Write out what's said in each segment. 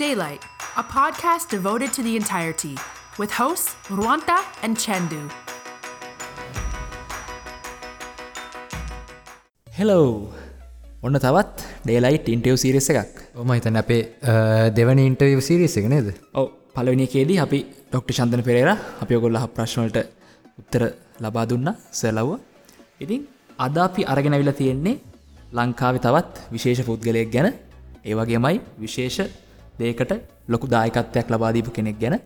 Daylight, a podcast devoted to the entirety, with hosts Ruanta and Chandu. Hello ඔන්න තවත් daylight ඉන්ටව් සිරිස එකක්. ඔම හිතන අපේ දෙවන ඉන්ටව් සිරිස එක නේද? ඔව පලවිනිකේදී අපි ඩොක්ට චන්දන පෙරේර අපි ඔගොල්ල ප්‍රශ්නවලට උත්තර ලබා දුන්න සැලව්ව ඉතින් අද අපි අරගෙන විලා තියෙන්නේ ලංකාව තවත් විශේෂ පුද්ගලයක් ගැන. ඒවගේමයි විශේෂ දේකට ලොකු දායකත්වයක් ලබාදීපු කෙනෙක් ගැන.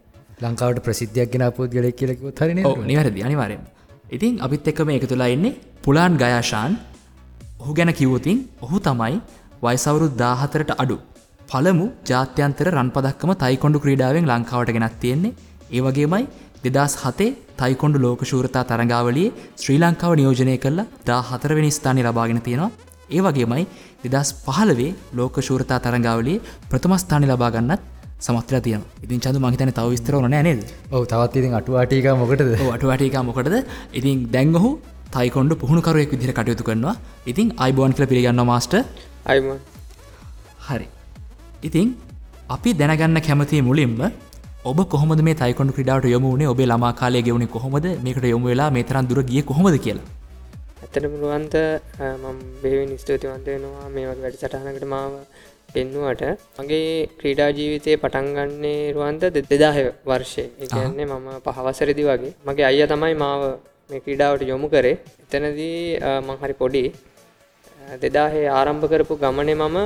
ලංකාවට ප්‍රසිද්ධයක් ගෙන පොත් ගලෙක් කියලෙකව හරින නිවැරදි අනිවාරයෙන් ඉතින් අපිත් එක්කම එක තුලා එන්නේ පුලාන් ගයාශාන්. ඔහු ගැන කිව්වතින් ඔහු තමයි වයිසවුරු දාහතරට අඩු. පළමු ජාත්‍යන්තර රන්පදක්කම තයිකොඩු ක්‍රීඩාවෙන් ලංකාවට ගෙනත් තියෙන්නේ. ඒවගේමයි දෙදස් හතේ තයිකොඩු ලෝකශූරතා තරගාවලියේ ශ්‍රී ලංකාව නියෝජනය කරලා දා හතරවෙනි ස්ථානය ලබාගෙන තියෙනවා ඒ වගේමයි දෙදස් පහලවේ ලෝකශූරතා තරගාවලියේ ප්‍රථමස්ථානය ලබාගන්නත් සමත්‍ර තියන ඉතින් චඳු මහිතන තව විස්තරවන නේද? ඔව තවත් ඉතින් අටුවාටික මොකටද? අටුවටක මොකටද? ඉතින් දැන්ගහු තයිකොන්ඩ පුහුණුකරුවෙක් විදිර කටයුතු කරනවා. ඉතින් අයිබෝන් කල පිළිගන්න මාස්ට හරි. ඉතින් අපි දැනගන්න කැමති මුලින්ම ඔබ කොහොමද මේ තයිකොඩු ක්‍රඩාවට යොමුණේ ඔබේ ළමා කාලය ගෙවුණේ කොහොමද? මේකට යොමු වෙලා මේ තරන් දුර ගිය කොහොමද කියලා ඇතට මුළුවන්ත මම බෙවින් ස්තුතිවන්ත වෙනවා. මේ වගේ වැඩි සටහනකට මාව පෙන්නුවට මගේ ක්‍රීඩා ජීවිතය පටන්ගන්නේ රුවන්ත දෙදාහ වර්ෂය. එකන්නේ මම පහවසරදි වගේ. මගේ අයිය තමයි මාව මේ ක්‍රීඩාවට යොමු කරේ. එතනදී මංහරි පොඩි දෙදාහේ ආරම්භ කරපු ගමනේ මම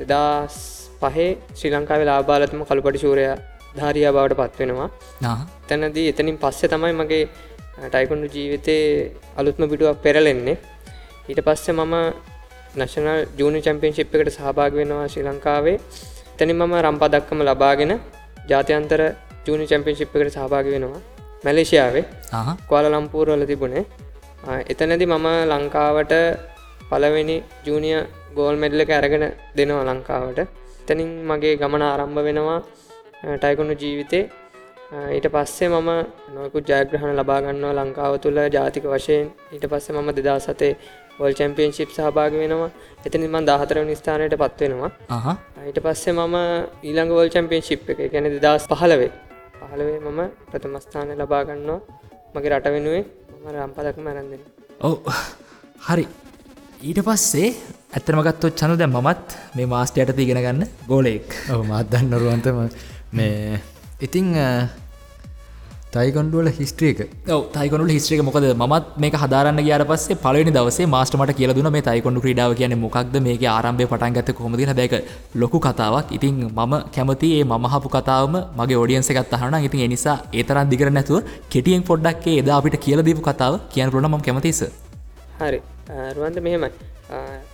දෙදස් පහේ ශ්‍රී ලංකාවේ ලාබාලතම කළුපටි ශූරය ධාරියා බවට පත්වෙනවා තැනදී එතනින් පස්සෙ තමයි මගේ ටයිකොන්ඩු ජීවිතේ අලුත්ම පිටුවක් පෙරලෙන්නේ. ඊට පස්සේ මම නශනල් ජූනි චැම්පියන්ශිප් එකට සහභාග වෙනවා ශ්‍රී ලංකාවේ. තැනි මම රම්පදක්කම ලබාගෙන ජාතියන්තර ජූනි චැම්පියන්ශිප් එකට සහභාග වෙනවා. මැලේෂයාවේ කොල ලම්පූරවල තිබුණේ. එතනදි මම ලංකාවට පලවෙනි ජූනිය ගෝල් මෙඩ්ලක අරගෙන දෙනවා ලංකාවට. තනින් මගේ ගමන ආරම්භ වෙනවා ටයිකුණු ජීවිතේ ඊට පස්සේ මම නොයකුත් ජයග්‍රහණ ලබාගන්නවා ලංකාව තුළ ජාතික වශයෙන්. ඊට පස්සේ මම දෙදා සතේ වල් චැම්පියන්ශිප් සහභාග වෙනවා. එතනි මන් දාහතරවනි ස්ථානයට පත්වෙනවා ඊට පස්සේ මම ඊළඟ වල් චැම්පියන්ශිප් එක ගැන දෙදස් පහලවේ පහලවේ මම ප්‍රථමස්ථානය ලබාගන්නවා මගේ රට වෙනුවේ මම රම්පදක්ම ඇරන්දෙන ඔව. හරි. ඊට පස්සේ ඇතරමගත්තොත් චනු දැ මත් මේ මාස්ටයට තිගෙන ගන්න ගෝලෙක් ඔව මත්දන්න නොරුවන්තම මේ ඉතිං තයිකොන්ඩුවල හිස්ට්‍රියක තයිකොඩු හිස්ට්‍රික මොකද? මත් මේ හදාරන්න ගයාර පස්සේ පලනි දවසේ මාස්ටමට කියලදුන මේ තයිකොඩු ක්‍රඩාව කියන මොක්ද මේක ආරම්භය පටන්ගත කොමති දැක ලොකු කතාවක්. ඉතින් මම කැමති ඒ මහපු කතාවම මගේ ෝඩියන්ස එකත් අහන ඉතින් එනිසා ඒතරන් දිගර නැතුව කෙටියෙන් පොඩ්ඩක්ේ එදා අපිට කියල දීපු කතාව කියන පුරන ම කැමතිස හරි. රුවන්ද මෙහෙමයි.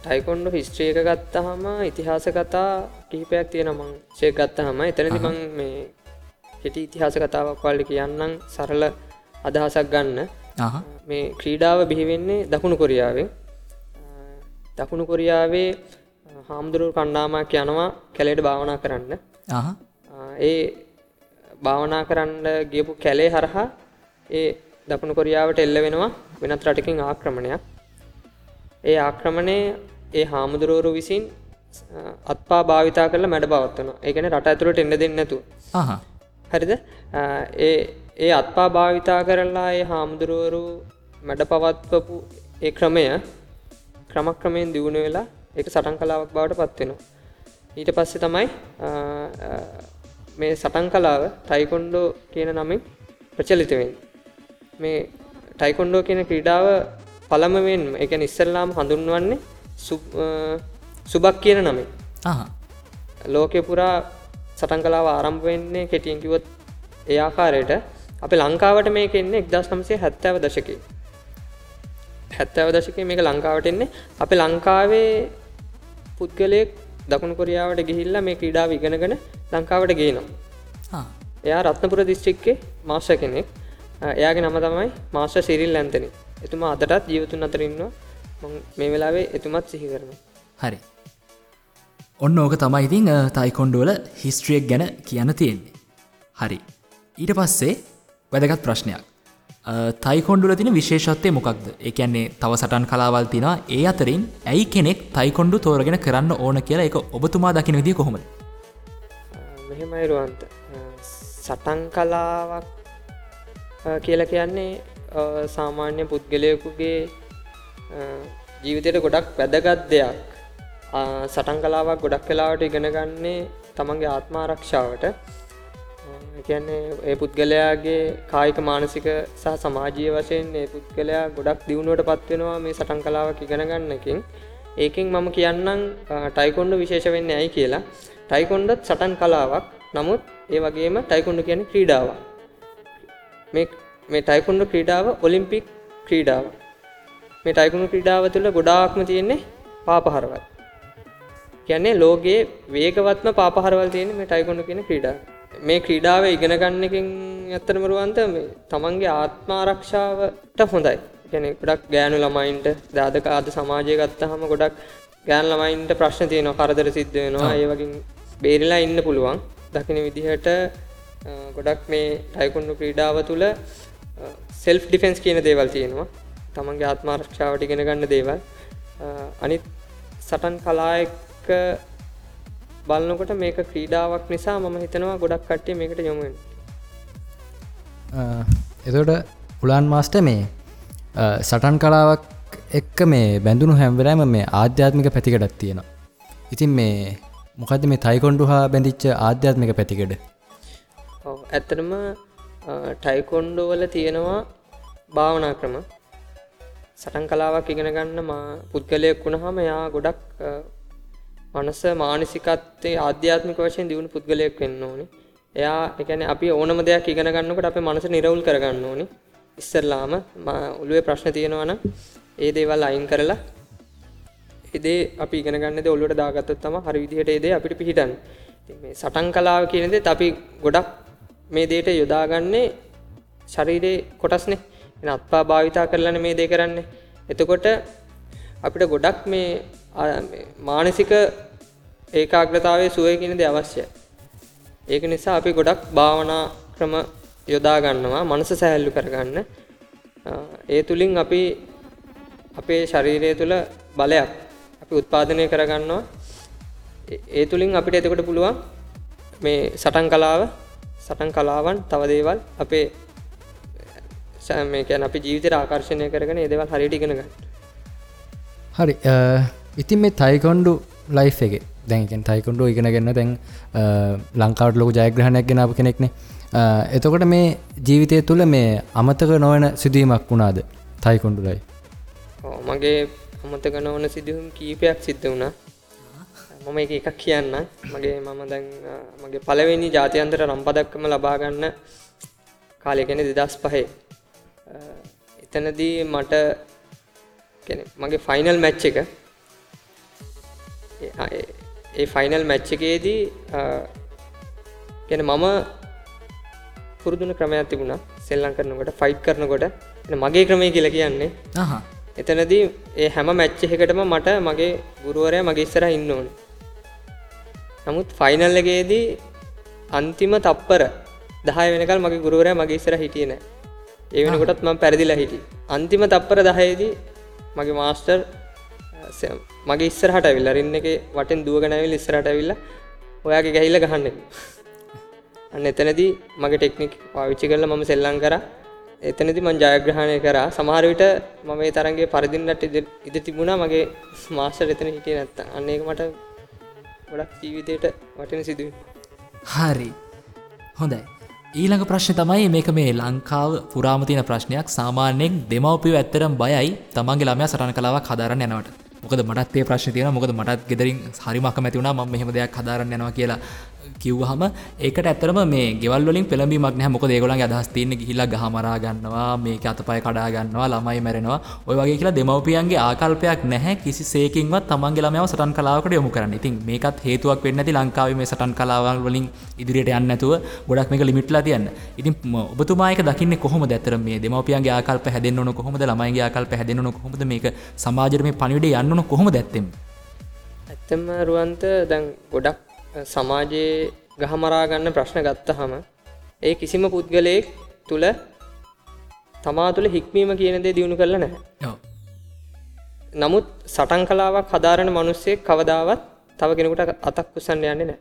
ටයිකොන්ඩු හිස්ට්‍රියක ගත්තහම ඉතිහාස කතා කිහිපයක් තියෙන මං. ශය ගත්ත හම එතනති මං මේ කෙටි ඉතිහාස කතාවක් වල්ලි කියන්නම් සරල අදහසක් ගන්න. මේ ක්‍රීඩාව බිහිවෙන්නේ දකුණු කොරියාවෙන්. දකුණු කොරියාවේ හාමුදුරුව කණ්ඩාමක් යනවා කැලේට භාවනා කරන්න. ඒ භාවනා කරන්න ගියපු කැලේ හරහා ඒ දකුණු කොරියාවට එල්ල වෙනවා වෙනත් රටකින් ආක්‍රමණයක්. ඒ ආක්‍රමණය ඒ හාමුදුරුවරු විසින් අත්පා භාවිතා කරලා මැඩ පවත්වන ඒකන රට ඇතුළට එන්න දෙන්නතු හරිද? ඒ ඒ අත්පා භාවිතා කරලා ඒ හාමුදුරුවරු මැඩ පවත්වපු ඒ ක්‍රමය ක්‍රමක්‍රමයෙන් දියුණු වෙලා එක සටන් කලාවක් බවට පත්වෙනවා ඊට පස්සේ තමයි මේ සටන් කලාව ටයිකොන්්ඩෝ කියන නමින් ප්‍රචලිතවෙන් මේ ටයිකොන්්ඩෝ කියන ක්‍රීඩාව පළමවෙන් එක ඉස්සල්ලාම් හඳුන්වන්නේ සුබක් කියන නමින්. ලෝකෙ පුරා සටන් කලාව ආරම්භ වෙන්නේ කෙටියෙන් කිවොත් ඒ ආකාරයට. අපි ලංකාවට මේක එන්නේ එක්දස් නම්සේ හැත්තෑව දශක. හැත්තෑව දශක මේක ලංකාවට එන්නේ. අපි ලංකාවේ පුද්ගලයෙක් දකුණු කොරියාවට ගිහිල්ලා මේ ක්‍රීඩාව ඉගෙනගෙන ලංකාවට ගේනවා. එයා රත්නපුර දිස්ත්‍රික්කේ මාර්ෂ කෙනෙක්. එයාගේ නම තමයි මාර්ෂ සිරිල් ඇන්තනි. එතුමා අදටත් ජීවතුන් අතරන්නවා මේ වෙලාවේ එතුමත් සිහි කරනවා. හරි ඔන්න ඕක තමයි ඉතිං තයිකොන්්ඩුවල හිස්ට්‍රියක් ගැන කියන්න තියෙන්නේ. හරි. ඊට පස්සේ වැදගත් ප්‍රශ්නයක්. තයිකොන්ඩුල තින විශේෂත්වය මොකක්ද? එකන්නේ තව සටන් කලාවල් තින ඒ අතරින් ඇයි කෙනෙක් තයිකොන්ඩු තෝරගෙන කරන්න ඕන කියලා එක ඔබතුමා දකින විදි කොහොමද? මෙහෙමයිරුවන්ත සටන් කලාවක් අ, කියලා කියන්නේ අ, සාමාන්‍ය පුද්ගලයකුගේ අ, ජීවිතයට ගොඩක් වැදගත් දෙයක්. අ, සටන් කලාවක් ගොඩක් කලාවට ඉගෙන ගන්නේ තමන්ගේ ආත්මාරක්ෂාවට අ, ඒ කියන්නේ ඒ පුද්ගලයාගේ කායික මානසික සහ සමාජීය වශයෙන් ඒ පුද්ගලයා ගොඩක් දියුණුවට පත්වෙනවා මේ සටන් කලාවක් ඉගෙන ගන්නකින්. ඒකින් මම කියන්නම් ටයිකොන්ඩ විශේෂ වෙන්න ඇයි කියලා. ටයිකොන්ඩත් සටන් කලාවක් නමුත් ඒ වගේම ටයිකොන්ඩ කියන ක්‍රීඩාවක්. මේ මේ ටයිකුන්ඩු ක්‍රීඩාව ඔලිම්පික් ක්‍රීඩාව මේ ටයිකුණු ක්‍රීඩාව තුළ ගොඩාක්ම තියෙන්නේ පාපහරවල්. කියන්නේ ලෝකයේ වේගවත්ම පාපහරවල් තියෙන මේ ටයිකොන්ඩු කියන ක්‍රීඩාව මේ ක්‍රීඩාව ඉගෙන ගන්නකින් ඇත්තටම රුවන්ත මේ තමන්ගේ ආත්මාරක්ෂාවට හොඳයි. කියන්නේ ගොඩක් ගෑනු ළමයින්ට දාදක ආද සමාජය ගත්තහම ගොඩක් ගෑන් ළමයින්ට ප්‍රශ්න තියෙනවා කරදර සිද්ධ වෙනවා. ඒ වගේ බේරිලා ඉන්න පුළුවන්. දකින විදිහට ගොඩක් මේ ටයිකුන්ඩු ක්‍රීඩාව තුළ සෙල්ෆ් ඩිෆෙන්ස් කියන දේවල් තියෙනවා. තමන්ගේ ආත්මාරක්ෂාවට ඉගෙන ගන්න දේවල්. අනිත් සටන් කලා එක්ක බලනකොට මේක ක්‍රීඩාවක් නිසා මම හිතනවා ගොඩක් කට්ටිය මේකට යොමු වෙනවා. එතොට පුලාන් මාස්ට මේ සටන් කලාවක් එක්ක මේ බැඳුණු හැම්වරෑම මේ ආධ්‍යාත්මික පැතිකටත් තියෙනවා. ඉතින් මේ මොකද මේ තයිකොන්ඩු හා බැඳිච්ච ආධ්‍යාත්මික පැතිකඩ? ඇත්තටම ටයිකොන්ඩෝ වල තියෙනවා භාවනා ක්‍රම. සටන් කලාවක් ඉගෙන ගන්න මා පුද්ගලයෙක් වුණාම එයා ගොඩක් මනස මානසිකත්වයේ ආධ්‍යාත්මික වශයෙන් දියුණු පුද්ගලයෙක් වෙන්න ඕනේ. එයා ඒ කියන්නේ අපි ඕනම දෙයක් ඉගෙන ගන්නකොට අපේ මනස නිරවුල් කරගන්න ඕනේ. ඉස්සෙල්ලාම මා ඔළුවේ ප්‍රශ්න තියෙනවා නම් ඒ දේවල් අයින් කරලා ඒ දේ අපි ඉගෙන ගන්න දේ ඔළුවට දාගත්තොත් තමයි හරි විදිහට ඒ දේ අපිට පිහිටන්නේ. ඉතින් මේ සටන් කලාව කියන දේත් අපි ගොඩක් මේ දේට යොදාගන්නේ ශරීරයේ කොටස්නේ. එන අත්පා භාවිතා කරලානේ මේ දේ කරන්නේ. එතකොට අපිට ගොඩක් මේ ආ, මේ මානසික ඒකාග්‍රතාවයේ සුවය කියන දේ අවශ්‍යයි. ඒක නිසා අපි ගොඩක් භාවනා ක්‍රම යොදා ගන්නවා මනස සැහැල්ලු කරගන්න. අ, ඒ තුලින් අපි අපේ ශරීරය තුළ බලයක් අපි උත්පාදනය කරගන්නවා. ඒ- ඒ තුලින් අපිට එතකොට පුළුවන් මේ සටන් කලාව සටන් කලාවන් තව දේවල් අපේ සෑ- මේ කියන්නේ අපි ජීවිතයට ආකර්ෂණය කරගෙන ඒ දේවල් හරියට ඉගෙන ගන්න. හරි අ, ඉතින් මේ තයිකොන්ඩු ලයි් එක දැන් තයිකොන්ඩු ඉගෙන ගන්න දැන් අ, ලංකාවට ලොක ජයග්‍රහණයක් ගෙනාව කෙනෙක්නේ. අ, එතකොට මේ ජීවිතය තුළ මේ අමතක නොවන සිදුවීමක් වුණාද තයිකොන්ඩු ලයි ඔව්, මගේ අමතක නොවන සිදුවීම් කීපයක් සිද්ධ වුණා. මම එක එකක් කියන්න මගේ මම දැන් අ, මගේ පළවෙනි ජාත්‍යන්තර රම්පදක්කම ලබා ගන්න කාලය කියන්නේ 2005 අ, එතනදී මට කියන්නේ මගේ ෆයිනල් මැච් එක ඒ- ෆයිනල් මැච් එකේදී අ, කියන්නේ මම පුරුදුන ක්‍රමයක් තිබුණා සෙල්ලම් කරනකොට ෆයිට් කරනකොට මගේ ක්‍රමය කියලා කියන්නේ එතනදී ඒ හැම මැච්ච එකටම මට මගේ ගුරුවරයා මගේ ඉස්සරහ ඉන්න ඕනේ. නමුත් ෆයිනල් එකේදී අන්තිම තප්පර 10 වෙනකල් මගේ ගුරුවරයා මගේ ඉස්සරහ හිටියේ නැහැ. ඒ වෙනකොටත් මම පෙරදිලා හිටියේ. අන්තිම තප්පර 10 දී මගේ මාස්ටර් මගේ ඉස්සරහට ඇවිල්ලා රින් එකේ වටෙන් දුවගෙන ඇවිල්ලා ඉස්සරහට ඇවිල්ලා ඔයාගේ ගහිල්ල ගහන්න කිව්වා. අන්න එතනදී මගේ ටෙක්නික් පාවිච්චි කරලා මම සෙල්ලම් කරා. එතනදී මම ජයග්‍රහණය කරා. සමහර විට මම මේ තරංගේ පරදින්නට ඉඩ ඉඩ තිබුණා මගේ මාස්ටර් එතන හිටියේ නැත්තම්. අන්න ඒක මට ගොඩක් ජීවිතේට වටින සිදුවීමක්. හරි හොඳයි ඊළඟ ප්‍රශ්න තමයි මේක මේ ලංකාව පුරාම තියෙන ප්‍රශ්නයක් සාමාන්‍යයෙන් දෙමවපිය ඇත්තරම් බයයි තමන්ගේ ළමයා සටන කලාවක් හදාරන්න යනවට මොකද මටත් ඒ ප්‍රශ්න තියෙන මොකද මටත් ගෙදරින් හරිමක මැතිවුණා ම මෙහෙම දෙයක් හදාරන්න යනවා කියලා. කිව්වහම ඒකට ඇත්තරම මේ ගෙවල්ලින් පෙළඹීමක් නැහැ මොකද ඒගොල්ලන්ගේ අදහස් තියෙන්නේ ගිහිල්ලා ගහ මරා ගන්නවා මේක අතපය කඩා ගන්නවා ළමයි මැරෙනවා ඔය වගේ කියලා දෙමව්පියන්ගේ ආකල්පයක් නැහැ කිසිසේකින්වත් තමන්ගේ ළමයාව සටන් කලාවකට යොමු කරන්න. ඉතින් මේකත් හේතුවක් වෙන්නේ නැති ලංකාවේ මේ සටන් කලාවන් වලින් ඉදිරියට යන්නේ නැතුව ගොඩක් මේක ලිමිට්ලා තියන්න. ඉතින් ම- ඔබතුමා ඒක දකින්නේ කොහොමද? ඇත්තට මේ දෙමව්පියන්ගේ ආකල්ප හැදෙන්න ඕන කොහොමද? ළමයින්ගේ ආකල්ප හැදෙන්න ඕන කොහොමද? මේක සමාජයට මේ පණිවිඩය යන්න ඕන කොහොමද ඇත්තෙම? ඇත්තම රුවන්ත දැන් ගොඩක් අ, සමාජයේ ගහමරා ගන්න ප්‍රශ්න ගත්තහම ඒ කිසිම පුද්ගලයෙක් තුල තමා තුළ හික්මීම කියන දේ දිනු කරලා නැහැ. නමුත් සටන් කලාවක් හදාරන මිනිස්සෙක් කවදාවත් තව කෙනෙකුට අතක් උස්සන්න යන්නේ නැහැ.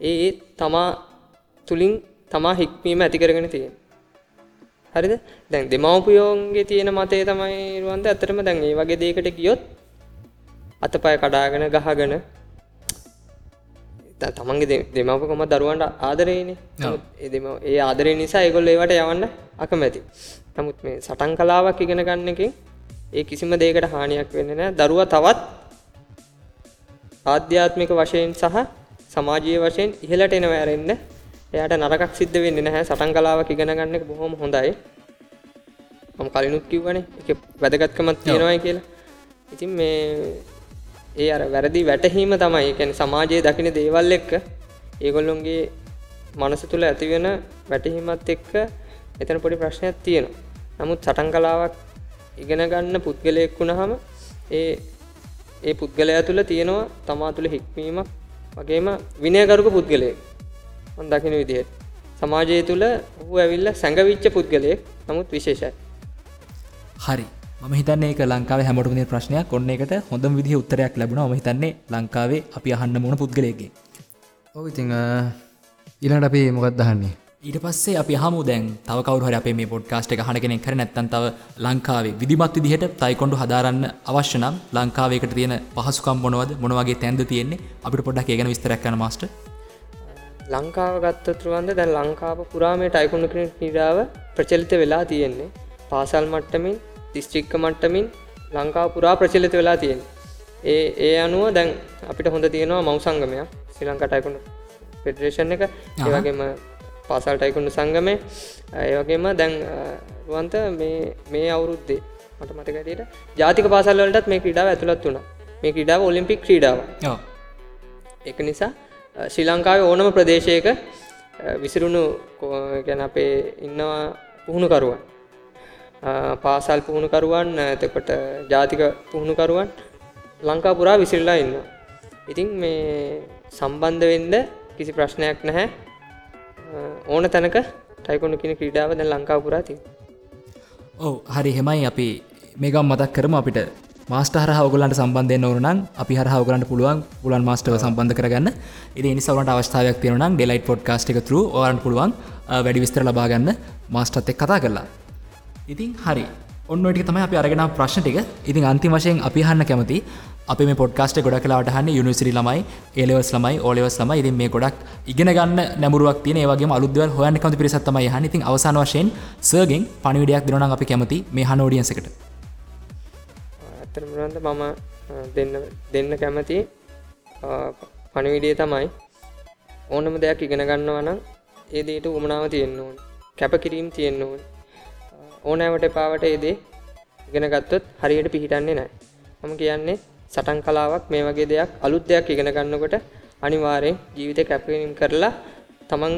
ඒ තමා තුළින් තමා හික්මීම ඇති කරගෙන තියෙන හරිද දැන් දෙමව්පියෝන්ගේ තියෙන මතය තමයි රුවන්ද ඇත්තටම දැන් ඒ වගේ දෙයකට ගියොත් අතපය කඩාගෙන ගහගෙන තමන්ගේ දෙමවපකම දරුවන්ට ආදරේනේ නමුත් ඒ ආදරේ නිසා ඒගොල්ල ඒවට යවන්න අකමැති. නමුත් මේ සටන් කලාවක් ඉගෙන ගන්න එකෙන් ඒ කිසිම දෙයකට හානියක් වෙන්න නෑ. දරුවා තවත් ආධ්‍යාත්මික වශයෙන් සහ සමාජීය වශයෙන් ඉහළට එන වැරෙන්න එයාට නරකක් සිද්ධ වෙන්නේ නැහැ. සටන් කලාවක් ඉගෙන ගන්න එක බොහොම හොඳයි. මම කලිනුත් කිව්වනේ ඒක වැදගත්කමක් තියෙනවායි කියලා. ඉතින් මේ ඒ අර වැරදි වැටහීම තමයි. ඒ කියන්නේ සමාජයේ දකින දේවල් එක්ක ඒගොල්ලොන්ගේ මනස තුළ ඇතිවෙන වැටහීමත් එක්ක එතන පොඩි ප්‍රශ්නයක් තියෙනවා. නමුත් සටන් කලාවක් ඉගෙන ගන්න පුද්ගලයෙක් වුණාම ඒ ඒ පුද්ගලයා තුළ තියෙනවා තමා තුළ හික්මීමක් වගේම විනයගරුක පුද්ගලයෙක්. මම දකින විදිහට. සමාජය තුළ ඔහු ඇවිල්ලා සැඟවිච්ච පුද්ගලයෙක්. නමුත් විශේෂයි. හරි. ම හිතන්නේ ලංකාවේ හැමෝටම ප්‍රශ්නයක්. ඔන්න එකට හොඳම විදිහේ උත්තරයක් ලැබුණා. මම හිතන්නේ ලංකාවේ අපි අහන්න මුණ පුද්ගලයෙක්ගෙන්. ඔව ඉතිං ඊළඟට අපි මොකක් දහන්නේ ඊට පස්සේ අපි හමු දැන් තව කවරු හරි අපේ මේ පොඩ්කාස්ට් එක අහන කෙනෙක් හරි නැත්නම් තව ලංකාවේ විධිමත් විදිහට තයිකොන්ඩු හදාරන්න අවශ්‍ය නම් ලංකාවේකට තියෙන පහසුකම් මොනවද? මොන වගේ තැන්ද තියෙන්නේ? අපිට පොඩ්ඩක් ඒ ගැන විස්තරයක් කරන්න මාස්ටර්. ලංකාව ගත්තතුරුවන්ද දැන් ලංකාව පුරා මේ ටයිකුණු ක්‍රිට නිරාව ප්‍රචලිත වෙලා තියෙන්නේ. පාසල් මට්ටමින් දිස්ත්‍රික්ක මට්ටමින් ලංකාව පුරා ප්‍රචලිත වෙලා තියෙන ඒ ඒ අනුව දැන් අපිට හොඳ තියෙනවා මව් සංගමයක් ශ්‍රී ලංකා ටයිකුණු පෙඩරේෂන් එක. ඒවගේම පාසල් ටයිකුණු සංගමය. ඒවගේම දැන් රුවන්ත මේ අවුරුද්දේ මට මතකැටට ජාතික පාසල් වලටත් මේ ක්‍රඩාව ඇතුළත් වුණ. මේ ක්‍රඩාව ඔලිම්පික් ක්‍රීඩාව. එක නිසා ශ්‍රී ලංකාවේ ඕනම ප්‍රදේශයක විසිරුණු ගැන අපේ ඉන්නවා පුහුණුකරුවන් පාසල් පුහුණුකරුවන් එතකොට ජාතික පුහුණුකරුවන් ලංකා පුරා විසිරලා ඉන්න ඉතින් මේ සම්බන්ධ වෙන්ඩ කිසි ප්‍රශ්නයක් නැහැ. ඕන තැනක ටයිකොඩු කියෙන ක්‍රීඩාව දැ ලංකා පුරාති ඔව හරි. හෙමයි අපි මේකම් මතක් කරම. අපිට මාස්ට හර හවගලන්ට සම්බන්ධය නොරනම් අපි හර හවගලන්ට පුළුවන් පුලන් මාස්ටව සම්බන්ධ කරගන්න. ඉදි නිසවට අවස්ථාවක් තියෙනනම් ඩෙලයිට පොඩ්කාස්ට් එක තුර ඕරන් පුළුවන් වැඩි විස්තර ලබාගන්න මාස්ටත් එක් කතා කරලා. ඉතින් හරි. ඔන්නට තම අපි අරගෙන ප්‍රශ්න ටික. ඉතින් අන්ති වශයෙන් අපි හන්න කැමති අප මේ පොඩ්කාස්ට ගොඩ කලාට හන්න යුනිසිරි ළමයි ඒලවස් ළමයි ඕලෙවස් ළම ඉතින් මේ ගොඩක් ඉගෙන ගන්න නැමුරුවක් තියන ඒවගේ අලුදව හොයන්න කමති පිරිසත්තම යහන ඉතින් අවසාන වශයෙන් සර්ගෙන් පණිවිඩයක් දෙනන අපි කැමති මේ හනෝඩියන්සකට ඇතරමරන්ද මම දෙන්න දෙන්න කැමති පණවිඩිය තමයි. ඕනම දෙයක් ඉගෙන ගන්නවනම් ඒ දේට උමනාව තියෙන්න්න ඕන්. කැපකිරීම් තියෙන්න්න ඕන් ඕනෑවට එපාවට ඒදේ ඉගෙන ගත්තොත් හරියට පිහිටන්නේ නෑ මම කියන්නේ සටන් කලාවක් මේ වගේ දෙයක් අලුත් දෙයක් ඉගෙන ගන්නකොට අනිවාරයෙන් ජීවිත කැපකිරීම් කරලා තමන්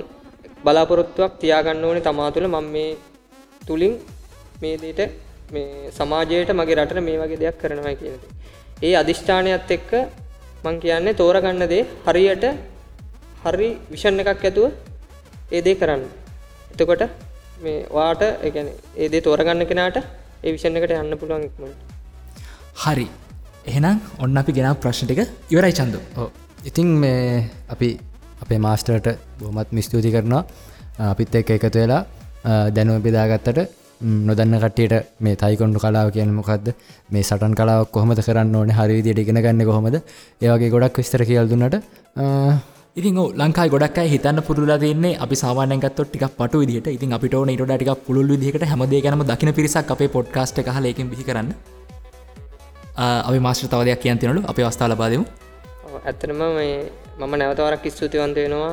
බලාපොරොත්තුවක් තියාගන්න ඕනේ තමා තුළ මම මේ තුළින් මේ දේට මේ සමාජයට මගේ රටට මේ වගේ දෙයක් කරනවා කියනද. ඒ අධිෂ්ඨානයත් එක්ක මං කියන්නේ තෝරගන්න දේ හරියට හරි විෂන් එකක් ඇතුව ඒ දේ කරන්න. එතකොට මේ වාට එකන ඒදේ තෝරගන්න කෙනාට ඒ විෂණ එකට යන්න පුළුවන් ඉක්මට. හරි. එහෙනම් ඔන්න අපි ගෙන ප්‍රශ්ටික ඉවරයි චන්ද. ඕ ඉතිං මේ අපි අපේ මාස්ටර්ට බොහමත් මිස්තුති කරනවා. අපිත් එක්ක එකතු වෙලා දැනුව බෙදාගත්තට නොදන්න කට්ටියට මේ තයිකොන්ඩු කලාව කියන මොකක්ද මේ සටන් කලාවක් කොහොමද කරන්න ඕන? හරිවිදියට ඉගෙන ගන්න කොහොමද? ඒවගේ ගොඩක් විස්තර කියල් දුන්නට ඉතින් ලංකායි ගොඩක් හිතන්න පුරලා තින්නේ අපි සාමානයගත් ටික් පට විදිට ඉතින් අපිට ඕන ඉට ටික් පුළුල් විදිහට හැමදේ ගැනම දකින පිරිසක් අපේ පොඩ්කාස්ට එක ලේකින් බිහි කරන්න. අපි මාස්ට්‍ර තව දෙයක් කියන්තිනලු අප අවස්ථා ලබාදමු ඇත්තනම මේ මම නැවතවරක් ස්තුතිවන්ත වෙනවා.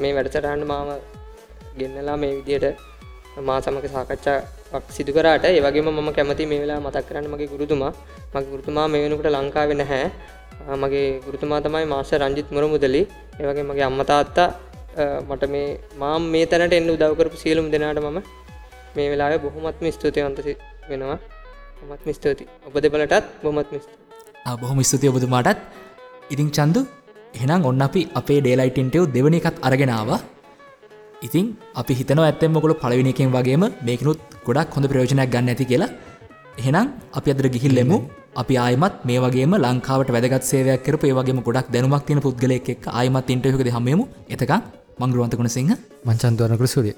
මේ වැඩසටහන්ඩ මාම ගෙන්නලා මේ විදියට මා සමක සාකච්ඡාවක් සිදු කරට ඒවගේම මම කැමති මේ වෙලා මතක් කරන්න මගේ ගුරුතුමා. මගේ ගුරුතුමා මේ වෙනකට ලංකාව නැහැ. මගේ ගුරුතුමා තමයි මාස රංජිත් මුර මුදලි ඒවගේ මගේ අම්මතාත්තා මට මේ මාම් මේ තැනට එන්න උදවකරපු සියලුම් දෙනාට මම මේ වෙලාව බොහොමත්ම ස්තුතිවන්ත වෙනවා. මත්ම ස්තුති. ඔබ දෙබලටත් බොමත් මිස්ත බොහොම ස්තුතිය ඔබතුමාටත්. ඉතිං චන්දු එහෙනම් ඔන්න අපි අපේ ඩේලයිටන්ටව දෙවනි එකත් අරගෙනාව ඉතින් අපි හිතන ඇත්තෙන් මොකළ පලවිනිකෙන් වගේම මේකනුත් ගොඩක් හොඳ ප්‍රයෝජනයක් ගන්න ඇති කියලා. එහෙනම් අපි අදර ගිහිල්ලෙමු අපි ආයමත් මේ වගේම ලංකාවට වැදගත් සේවයක් කරපු ඒ වගේම ගොඩක් දැනුමක් තියෙන පුද්ගලයෙක් එක්ක ආයමත් ඉන්ටර්වියු එකකදී හම්බෙමු එතකන් මං රුවන්ත ගුණසිංහ. මංචන්තුවරනකර සූරිය